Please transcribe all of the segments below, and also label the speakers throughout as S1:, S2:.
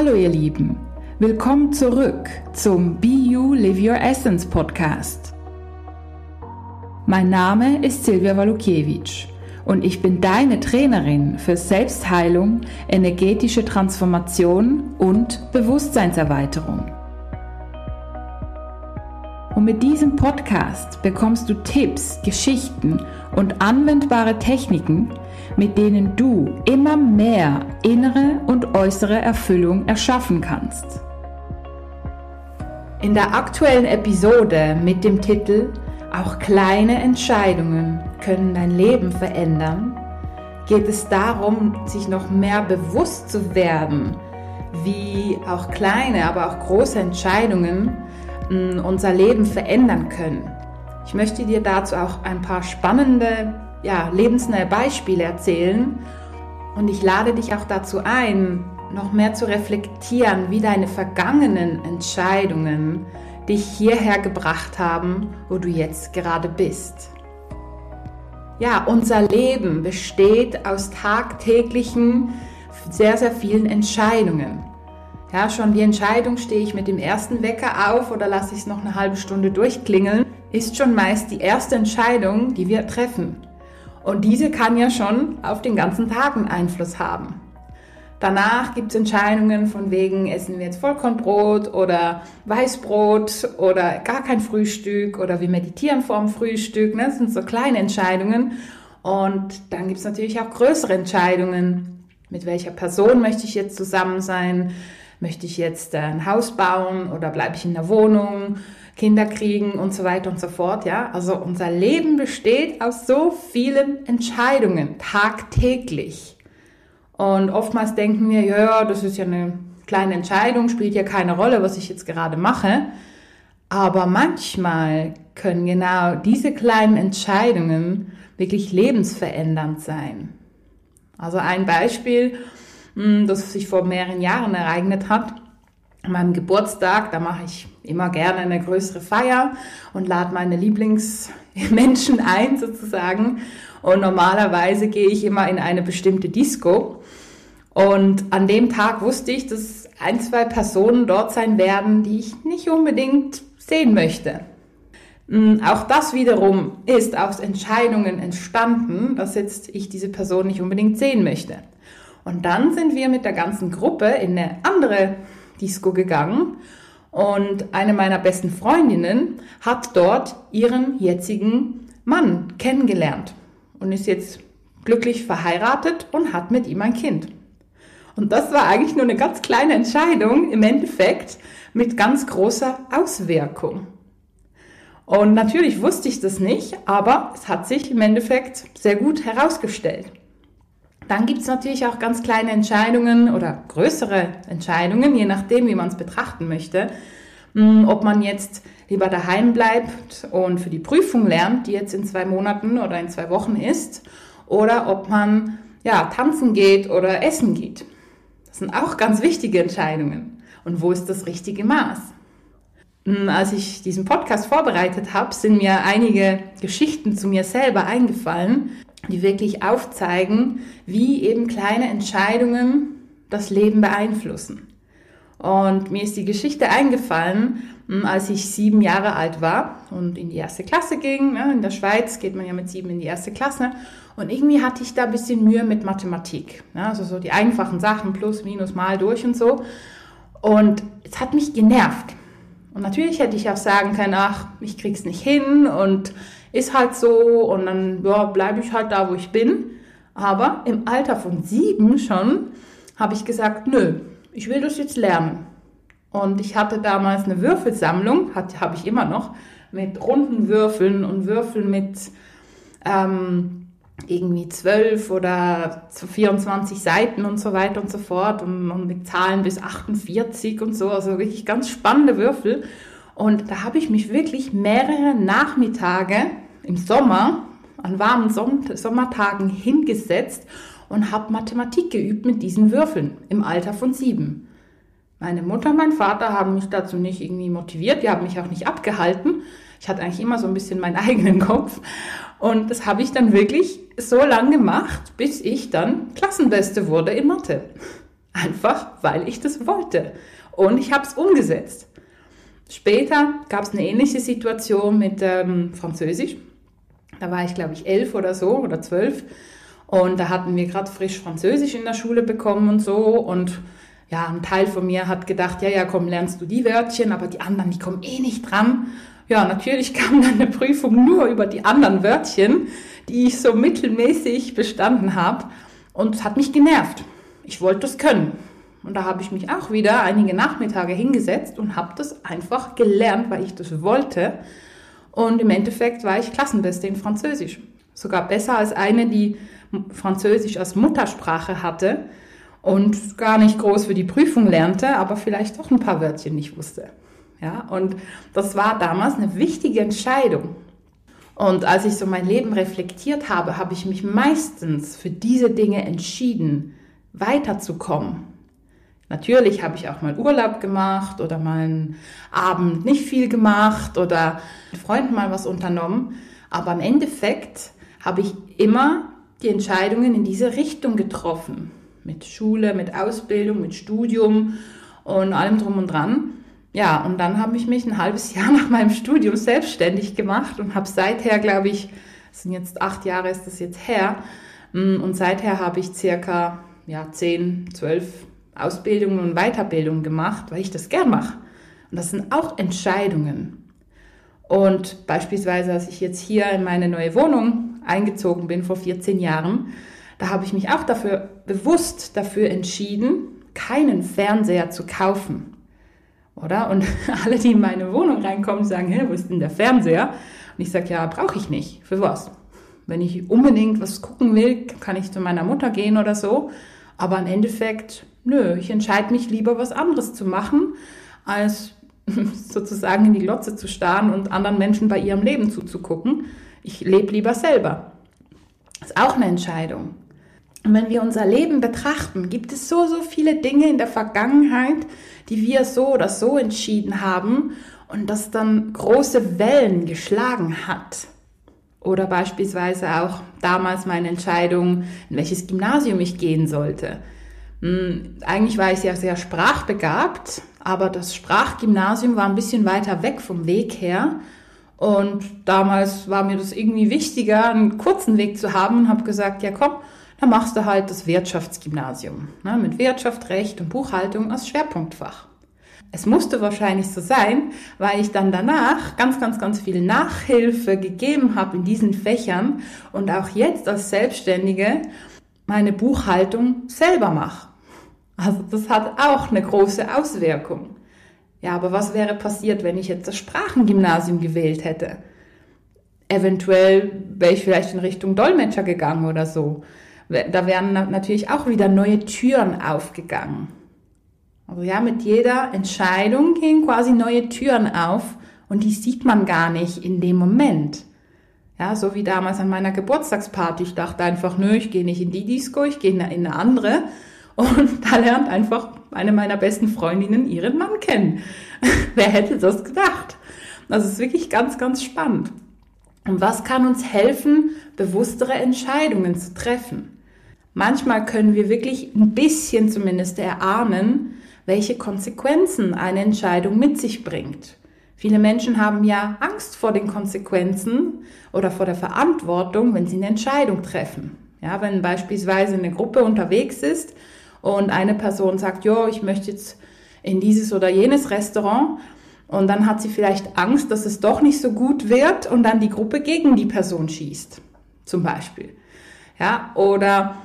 S1: Hallo ihr Lieben, willkommen zurück zum Be You Live Your Essence Podcast. Mein Name ist Silvia Walukiewicz und ich bin deine Trainerin für Selbstheilung, energetische Transformation und Bewusstseinserweiterung. Und mit diesem Podcast bekommst du Tipps, Geschichten und anwendbare Techniken, mit denen du immer mehr innere und äußere Erfüllung erschaffen kannst. In der aktuellen Episode mit dem Titel Auch kleine Entscheidungen können dein Leben verändern, geht es darum, sich noch mehr bewusst zu werden, wie auch kleine, aber auch große Entscheidungen mm, unser Leben verändern können. Ich möchte dir dazu auch ein paar spannende ja, lebensnahe Beispiele erzählen. Und ich lade dich auch dazu ein, noch mehr zu reflektieren, wie deine vergangenen Entscheidungen dich hierher gebracht haben, wo du jetzt gerade bist. Ja, unser Leben besteht aus tagtäglichen, sehr, sehr vielen Entscheidungen. Ja, schon die Entscheidung, stehe ich mit dem ersten Wecker auf oder lasse ich es noch eine halbe Stunde durchklingeln, ist schon meist die erste Entscheidung, die wir treffen. Und diese kann ja schon auf den ganzen Tag einen Einfluss haben. Danach gibt es Entscheidungen von wegen, essen wir jetzt Vollkornbrot oder Weißbrot oder gar kein Frühstück oder wir meditieren vorm Frühstück. Ne? Das sind so kleine Entscheidungen. Und dann gibt es natürlich auch größere Entscheidungen. Mit welcher Person möchte ich jetzt zusammen sein? Möchte ich jetzt ein Haus bauen oder bleibe ich in der Wohnung? Kinder kriegen und so weiter und so fort, ja. Also unser Leben besteht aus so vielen Entscheidungen tagtäglich. Und oftmals denken wir, ja, das ist ja eine kleine Entscheidung, spielt ja keine Rolle, was ich jetzt gerade mache. Aber manchmal können genau diese kleinen Entscheidungen wirklich lebensverändernd sein. Also ein Beispiel, das sich vor mehreren Jahren ereignet hat, an meinem Geburtstag, da mache ich immer gerne eine größere Feier und lade meine Lieblingsmenschen ein sozusagen. Und normalerweise gehe ich immer in eine bestimmte Disco. Und an dem Tag wusste ich, dass ein, zwei Personen dort sein werden, die ich nicht unbedingt sehen möchte. Hm, auch das wiederum ist aus Entscheidungen entstanden, dass jetzt ich diese Person nicht unbedingt sehen möchte. Und dann sind wir mit der ganzen Gruppe in eine andere Disco gegangen und eine meiner besten Freundinnen hat dort ihren jetzigen Mann kennengelernt und ist jetzt glücklich verheiratet und hat mit ihm ein Kind. Und das war eigentlich nur eine ganz kleine Entscheidung im Endeffekt mit ganz großer Auswirkung. Und natürlich wusste ich das nicht, aber es hat sich im Endeffekt sehr gut herausgestellt. Dann gibt es natürlich auch ganz kleine Entscheidungen oder größere Entscheidungen, je nachdem, wie man es betrachten möchte. Hm, ob man jetzt lieber daheim bleibt und für die Prüfung lernt, die jetzt in zwei Monaten oder in zwei Wochen ist, oder ob man ja, tanzen geht oder essen geht. Das sind auch ganz wichtige Entscheidungen. Und wo ist das richtige Maß? Hm, als ich diesen Podcast vorbereitet habe, sind mir einige Geschichten zu mir selber eingefallen, die wirklich aufzeigen, wie eben kleine Entscheidungen das Leben beeinflussen. Und mir ist die Geschichte eingefallen, hm, als ich sieben Jahre alt war und in die erste Klasse ging. Ne, in der Schweiz geht man ja mit sieben in die erste Klasse. Und irgendwie hatte ich da ein bisschen Mühe mit Mathematik. Also so die einfachen Sachen, plus, minus, mal, durch und so. Und es hat mich genervt. Und natürlich hätte ich auch sagen können, ach, ich krieg's nicht hin und ist halt so und dann ja, bleibe ich halt da, wo ich bin. Aber im Alter von sieben schon habe ich gesagt, nö, ich will das jetzt lernen. Und ich hatte damals eine Würfelsammlung, habe ich immer noch, mit runden Würfeln und Würfeln mit ähm, irgendwie zwölf oder 24 Seiten und so weiter und so fort und, und mit Zahlen bis 48 und so, also wirklich ganz spannende Würfel. Und da habe ich mich wirklich mehrere Nachmittage im Sommer, an warmen Sommertagen hingesetzt und habe Mathematik geübt mit diesen Würfeln im Alter von sieben. Meine Mutter und mein Vater haben mich dazu nicht irgendwie motiviert, die haben mich auch nicht abgehalten. Ich hatte eigentlich immer so ein bisschen meinen eigenen Kopf. Und das habe ich dann wirklich so lange gemacht, bis ich dann Klassenbeste wurde in Mathe. Einfach, weil ich das wollte. Und ich habe es umgesetzt. Später gab es eine ähnliche Situation mit ähm, Französisch. Da war ich, glaube ich, elf oder so oder zwölf. Und da hatten wir gerade frisch Französisch in der Schule bekommen und so. Und ja, ein Teil von mir hat gedacht, ja, ja, komm, lernst du die Wörtchen, aber die anderen, die kommen eh nicht dran. Ja, natürlich kam dann eine Prüfung nur über die anderen Wörtchen, die ich so mittelmäßig bestanden habe. Und es hat mich genervt. Ich wollte das können. Und da habe ich mich auch wieder einige Nachmittage hingesetzt und habe das einfach gelernt, weil ich das wollte. Und im Endeffekt war ich Klassenbeste in Französisch. Sogar besser als eine, die Französisch als Muttersprache hatte und gar nicht groß für die Prüfung lernte, aber vielleicht doch ein paar Wörtchen nicht wusste. Ja, und das war damals eine wichtige Entscheidung. Und als ich so mein Leben reflektiert habe, habe ich mich meistens für diese Dinge entschieden, weiterzukommen. Natürlich habe ich auch mal Urlaub gemacht oder mal einen Abend nicht viel gemacht oder mit Freunden mal was unternommen. Aber im Endeffekt habe ich immer die Entscheidungen in diese Richtung getroffen. Mit Schule, mit Ausbildung, mit Studium und allem drum und dran. Ja, und dann habe ich mich ein halbes Jahr nach meinem Studium selbstständig gemacht und habe seither, glaube ich, sind jetzt acht Jahre ist das jetzt her, mm, und seither habe ich circa ja, zehn, zwölf Ausbildungen und Weiterbildungen gemacht, weil ich das gern mache. Und das sind auch Entscheidungen. Und beispielsweise, als ich jetzt hier in meine neue Wohnung eingezogen bin vor 14 Jahren, da habe ich mich auch dafür bewusst dafür entschieden, keinen Fernseher zu kaufen. Oder? Und alle, die in meine Wohnung reinkommen, sagen, hey, wo ist denn der Fernseher? Und ich sage, ja, brauche ich nicht. Für was? Wenn ich unbedingt was gucken will, kann ich zu meiner Mutter gehen oder so. Aber im Endeffekt, nö, ich entscheide mich lieber, was anderes zu machen, als sozusagen in die Lotze zu starren und anderen Menschen bei ihrem Leben zuzugucken. Ich lebe lieber selber. Das ist auch eine Entscheidung. Und wenn wir unser Leben betrachten, gibt es so, so viele Dinge in der Vergangenheit, die wir so oder so entschieden haben und das dann große Wellen geschlagen hat. Oder beispielsweise auch damals meine Entscheidung, in welches Gymnasium ich gehen sollte. Hm, eigentlich war ich ja sehr sprachbegabt, aber das Sprachgymnasium war ein bisschen weiter weg vom Weg her. Und damals war mir das irgendwie wichtiger, einen kurzen Weg zu haben und habe gesagt, ja komm, dann machst du halt das Wirtschaftsgymnasium ne, mit Wirtschaft, Recht und Buchhaltung als Schwerpunktfach. Es musste wahrscheinlich so sein, weil ich dann danach ganz, ganz, ganz viel Nachhilfe gegeben habe in diesen Fächern und auch jetzt als Selbstständige meine Buchhaltung selber mache. Also das hat auch eine große Auswirkung. Ja, aber was wäre passiert, wenn ich jetzt das Sprachengymnasium gewählt hätte? Eventuell wäre ich vielleicht in Richtung Dolmetscher gegangen oder so. Da wären natürlich auch wieder neue Türen aufgegangen. Also ja, mit jeder Entscheidung gehen quasi neue Türen auf und die sieht man gar nicht in dem Moment. Ja, so wie damals an meiner Geburtstagsparty. Ich dachte einfach, nö, ich gehe nicht in die Disco, ich gehe in eine andere. Und da lernt einfach eine meiner besten Freundinnen ihren Mann kennen. Wer hätte das gedacht? Das ist wirklich ganz, ganz spannend. Und was kann uns helfen, bewusstere Entscheidungen zu treffen? Manchmal können wir wirklich ein bisschen zumindest erahnen, welche Konsequenzen eine Entscheidung mit sich bringt. Viele Menschen haben ja Angst vor den Konsequenzen oder vor der Verantwortung, wenn sie eine Entscheidung treffen. Ja, wenn beispielsweise eine Gruppe unterwegs ist und eine Person sagt, jo, ich möchte jetzt in dieses oder jenes Restaurant und dann hat sie vielleicht Angst, dass es doch nicht so gut wird und dann die Gruppe gegen die Person schießt, zum Beispiel. Ja, oder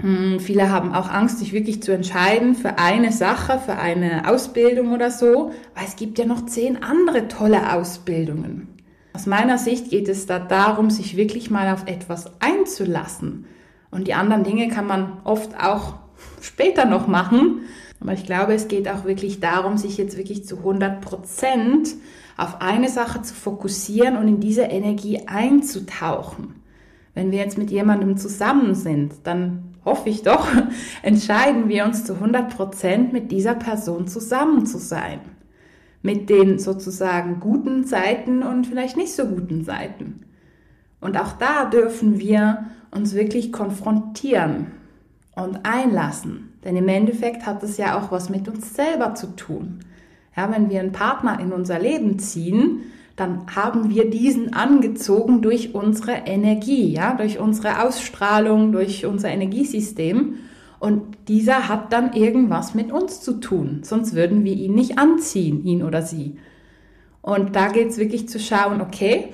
S1: hm, viele haben auch Angst, sich wirklich zu entscheiden für eine Sache, für eine Ausbildung oder so, weil es gibt ja noch zehn andere tolle Ausbildungen. Aus meiner Sicht geht es da darum, sich wirklich mal auf etwas einzulassen. Und die anderen Dinge kann man oft auch später noch machen. Aber ich glaube, es geht auch wirklich darum, sich jetzt wirklich zu 100 Prozent auf eine Sache zu fokussieren und in diese Energie einzutauchen. Wenn wir jetzt mit jemandem zusammen sind, dann hoffe ich doch, entscheiden wir uns zu 100 Prozent mit dieser Person zusammen zu sein. Mit den sozusagen guten Seiten und vielleicht nicht so guten Seiten. Und auch da dürfen wir uns wirklich konfrontieren und einlassen. Denn im Endeffekt hat das ja auch was mit uns selber zu tun. Ja, wenn wir einen Partner in unser Leben ziehen, dann haben wir diesen angezogen durch unsere Energie, ja, durch unsere Ausstrahlung, durch unser Energiesystem. Und dieser hat dann irgendwas mit uns zu tun, sonst würden wir ihn nicht anziehen, ihn oder sie. Und da geht es wirklich zu schauen, okay,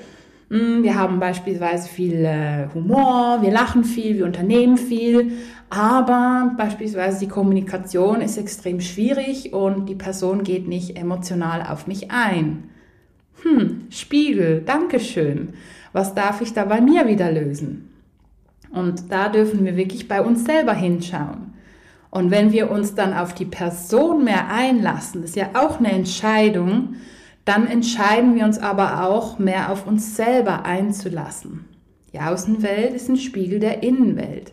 S1: wir haben beispielsweise viel äh, Humor, wir lachen viel, wir unternehmen viel, aber beispielsweise die Kommunikation ist extrem schwierig und die Person geht nicht emotional auf mich ein. Hm, Spiegel, Dankeschön. Was darf ich da bei mir wieder lösen? Und da dürfen wir wirklich bei uns selber hinschauen. Und wenn wir uns dann auf die Person mehr einlassen, das ist ja auch eine Entscheidung, dann entscheiden wir uns aber auch mehr auf uns selber einzulassen. Die Außenwelt ist ein Spiegel der Innenwelt.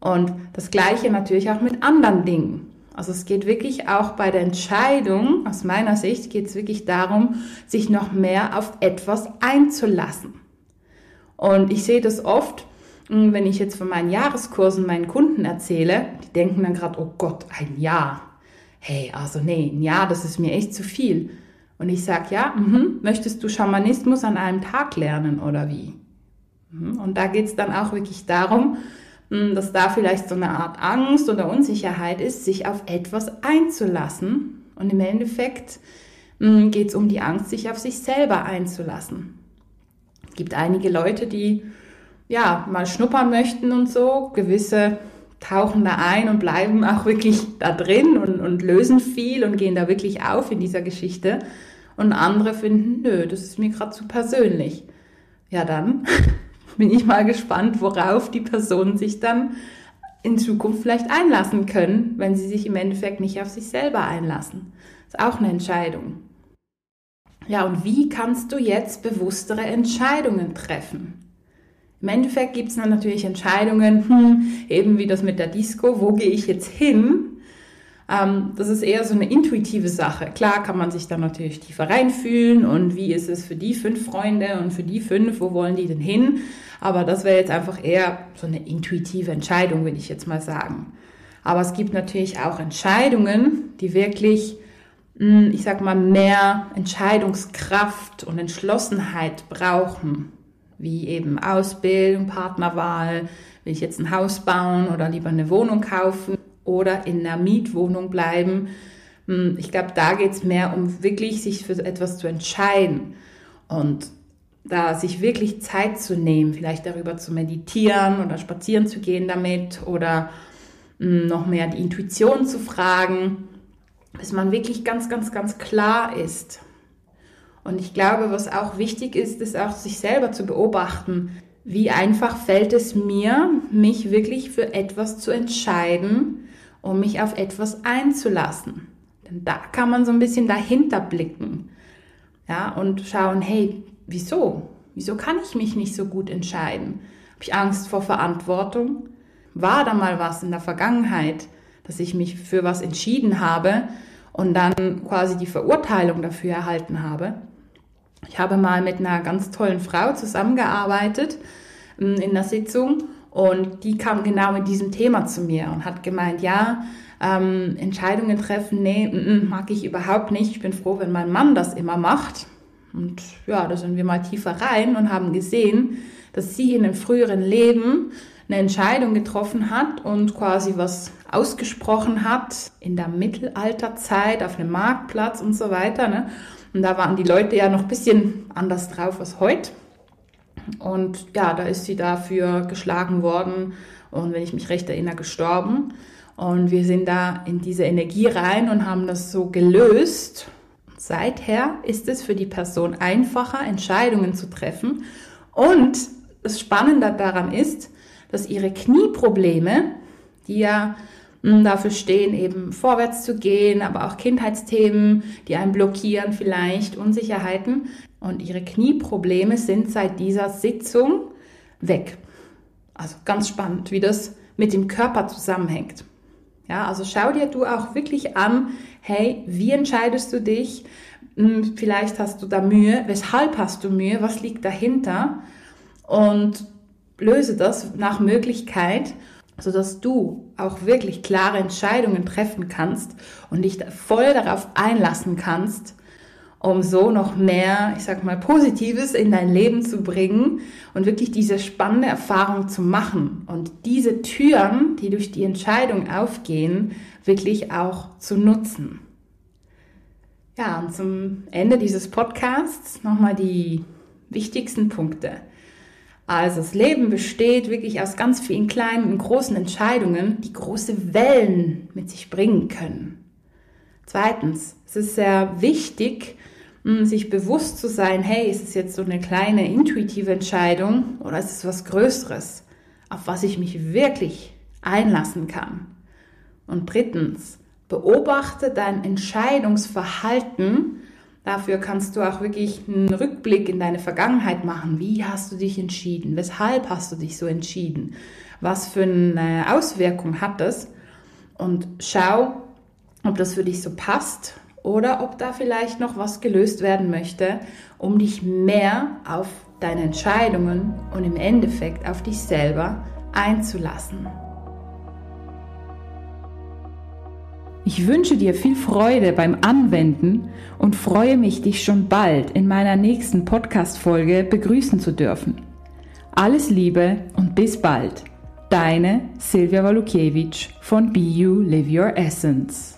S1: Und das gleiche natürlich auch mit anderen Dingen. Also es geht wirklich auch bei der Entscheidung, aus meiner Sicht geht es wirklich darum, sich noch mehr auf etwas einzulassen. Und ich sehe das oft, hm, wenn ich jetzt von meinen Jahreskursen meinen Kunden erzähle, die denken dann gerade, oh Gott, ein Jahr. Hey, also nee, ein Jahr, das ist mir echt zu viel. Und ich sage, ja, mh, möchtest du Schamanismus an einem Tag lernen oder wie? Mhm, und da geht es dann auch wirklich darum, hm, dass da vielleicht so eine Art Angst oder Unsicherheit ist, sich auf etwas einzulassen. Und im Endeffekt hm, geht es um die Angst, sich auf sich selber einzulassen. Es gibt einige Leute, die ja mal schnuppern möchten und so, gewisse tauchen da ein und bleiben auch wirklich da drin und, und lösen viel und gehen da wirklich auf in dieser Geschichte. Und andere finden, nö, das ist mir gerade zu persönlich. Ja, dann bin ich mal gespannt, worauf die Personen sich dann in Zukunft vielleicht einlassen können, wenn sie sich im Endeffekt nicht auf sich selber einlassen. Das ist auch eine Entscheidung. Ja, und wie kannst du jetzt bewusstere Entscheidungen treffen? Im Endeffekt gibt es dann natürlich Entscheidungen, hm, eben wie das mit der Disco, wo gehe ich jetzt hin? Ähm, das ist eher so eine intuitive Sache. Klar kann man sich da natürlich tiefer reinfühlen und wie ist es für die fünf Freunde und für die fünf, wo wollen die denn hin? Aber das wäre jetzt einfach eher so eine intuitive Entscheidung, würde ich jetzt mal sagen. Aber es gibt natürlich auch Entscheidungen, die wirklich, hm, ich sag mal, mehr Entscheidungskraft und Entschlossenheit brauchen, wie eben Ausbildung, Partnerwahl, will ich jetzt ein Haus bauen oder lieber eine Wohnung kaufen oder in einer Mietwohnung bleiben. Hm, ich glaube, da geht es mehr um wirklich sich für etwas zu entscheiden und da sich wirklich Zeit zu nehmen, vielleicht darüber zu meditieren oder spazieren zu gehen damit oder hm, noch mehr die Intuition zu fragen, bis man wirklich ganz, ganz, ganz klar ist. Und ich glaube, was auch wichtig ist, ist auch sich selber zu beobachten. Wie einfach fällt es mir, mich wirklich für etwas zu entscheiden, um mich auf etwas einzulassen. Denn da kann man so ein bisschen dahinter blicken. Ja, und schauen, hey, wieso? Wieso kann ich mich nicht so gut entscheiden? Habe ich Angst vor Verantwortung? War da mal was in der Vergangenheit, dass ich mich für was entschieden habe und dann quasi die Verurteilung dafür erhalten habe? Ich habe mal mit einer ganz tollen Frau zusammengearbeitet ähm, in der Sitzung und die kam genau mit diesem Thema zu mir und hat gemeint, ja, ähm, Entscheidungen treffen, nee, m -m, mag ich überhaupt nicht. Ich bin froh, wenn mein Mann das immer macht. Und ja, da sind wir mal tiefer rein und haben gesehen, dass sie in einem früheren Leben eine Entscheidung getroffen hat und quasi was ausgesprochen hat in der Mittelalterzeit auf einem Marktplatz und so weiter. Ne? Und da waren die Leute ja noch ein bisschen anders drauf als heute. Und ja, da ist sie dafür geschlagen worden und wenn ich mich recht erinnere, gestorben. Und wir sind da in diese Energie rein und haben das so gelöst. Seither ist es für die Person einfacher, Entscheidungen zu treffen. Und das Spannende daran ist, dass ihre Knieprobleme, die ja dafür stehen, eben vorwärts zu gehen, aber auch Kindheitsthemen, die einen blockieren vielleicht, Unsicherheiten, und ihre Knieprobleme sind seit dieser Sitzung weg. Also ganz spannend, wie das mit dem Körper zusammenhängt. Ja, also schau dir du auch wirklich an, hey, wie entscheidest du dich? Hm, vielleicht hast du da Mühe. Weshalb hast du Mühe? Was liegt dahinter? Und löse das nach Möglichkeit. Sodass du auch wirklich klare Entscheidungen treffen kannst und dich voll darauf einlassen kannst, um so noch mehr, ich sag mal, Positives in dein Leben zu bringen und wirklich diese spannende Erfahrung zu machen und diese Türen, die durch die Entscheidung aufgehen, wirklich auch zu nutzen. Ja, und zum Ende dieses Podcasts nochmal die wichtigsten Punkte. Also das Leben besteht wirklich aus ganz vielen kleinen und großen Entscheidungen, die große Wellen mit sich bringen können. Zweitens, es ist sehr wichtig, hm, sich bewusst zu sein, hey, ist es jetzt so eine kleine intuitive Entscheidung oder ist es was Größeres, auf was ich mich wirklich einlassen kann? Und drittens, beobachte dein Entscheidungsverhalten. Dafür kannst du auch wirklich einen Rückblick in deine Vergangenheit machen. Wie hast du dich entschieden? Weshalb hast du dich so entschieden? Was für eine Auswirkung hat das? Und schau, ob das für dich so passt oder ob da vielleicht noch was gelöst werden möchte, um dich mehr auf deine Entscheidungen und im Endeffekt auf dich selber einzulassen. Ich wünsche dir viel Freude beim Anwenden und freue mich, dich schon bald in meiner nächsten Podcast-Folge begrüßen zu dürfen. Alles Liebe und bis bald. Deine Silvia Walukiewicz von Be You Live Your Essence.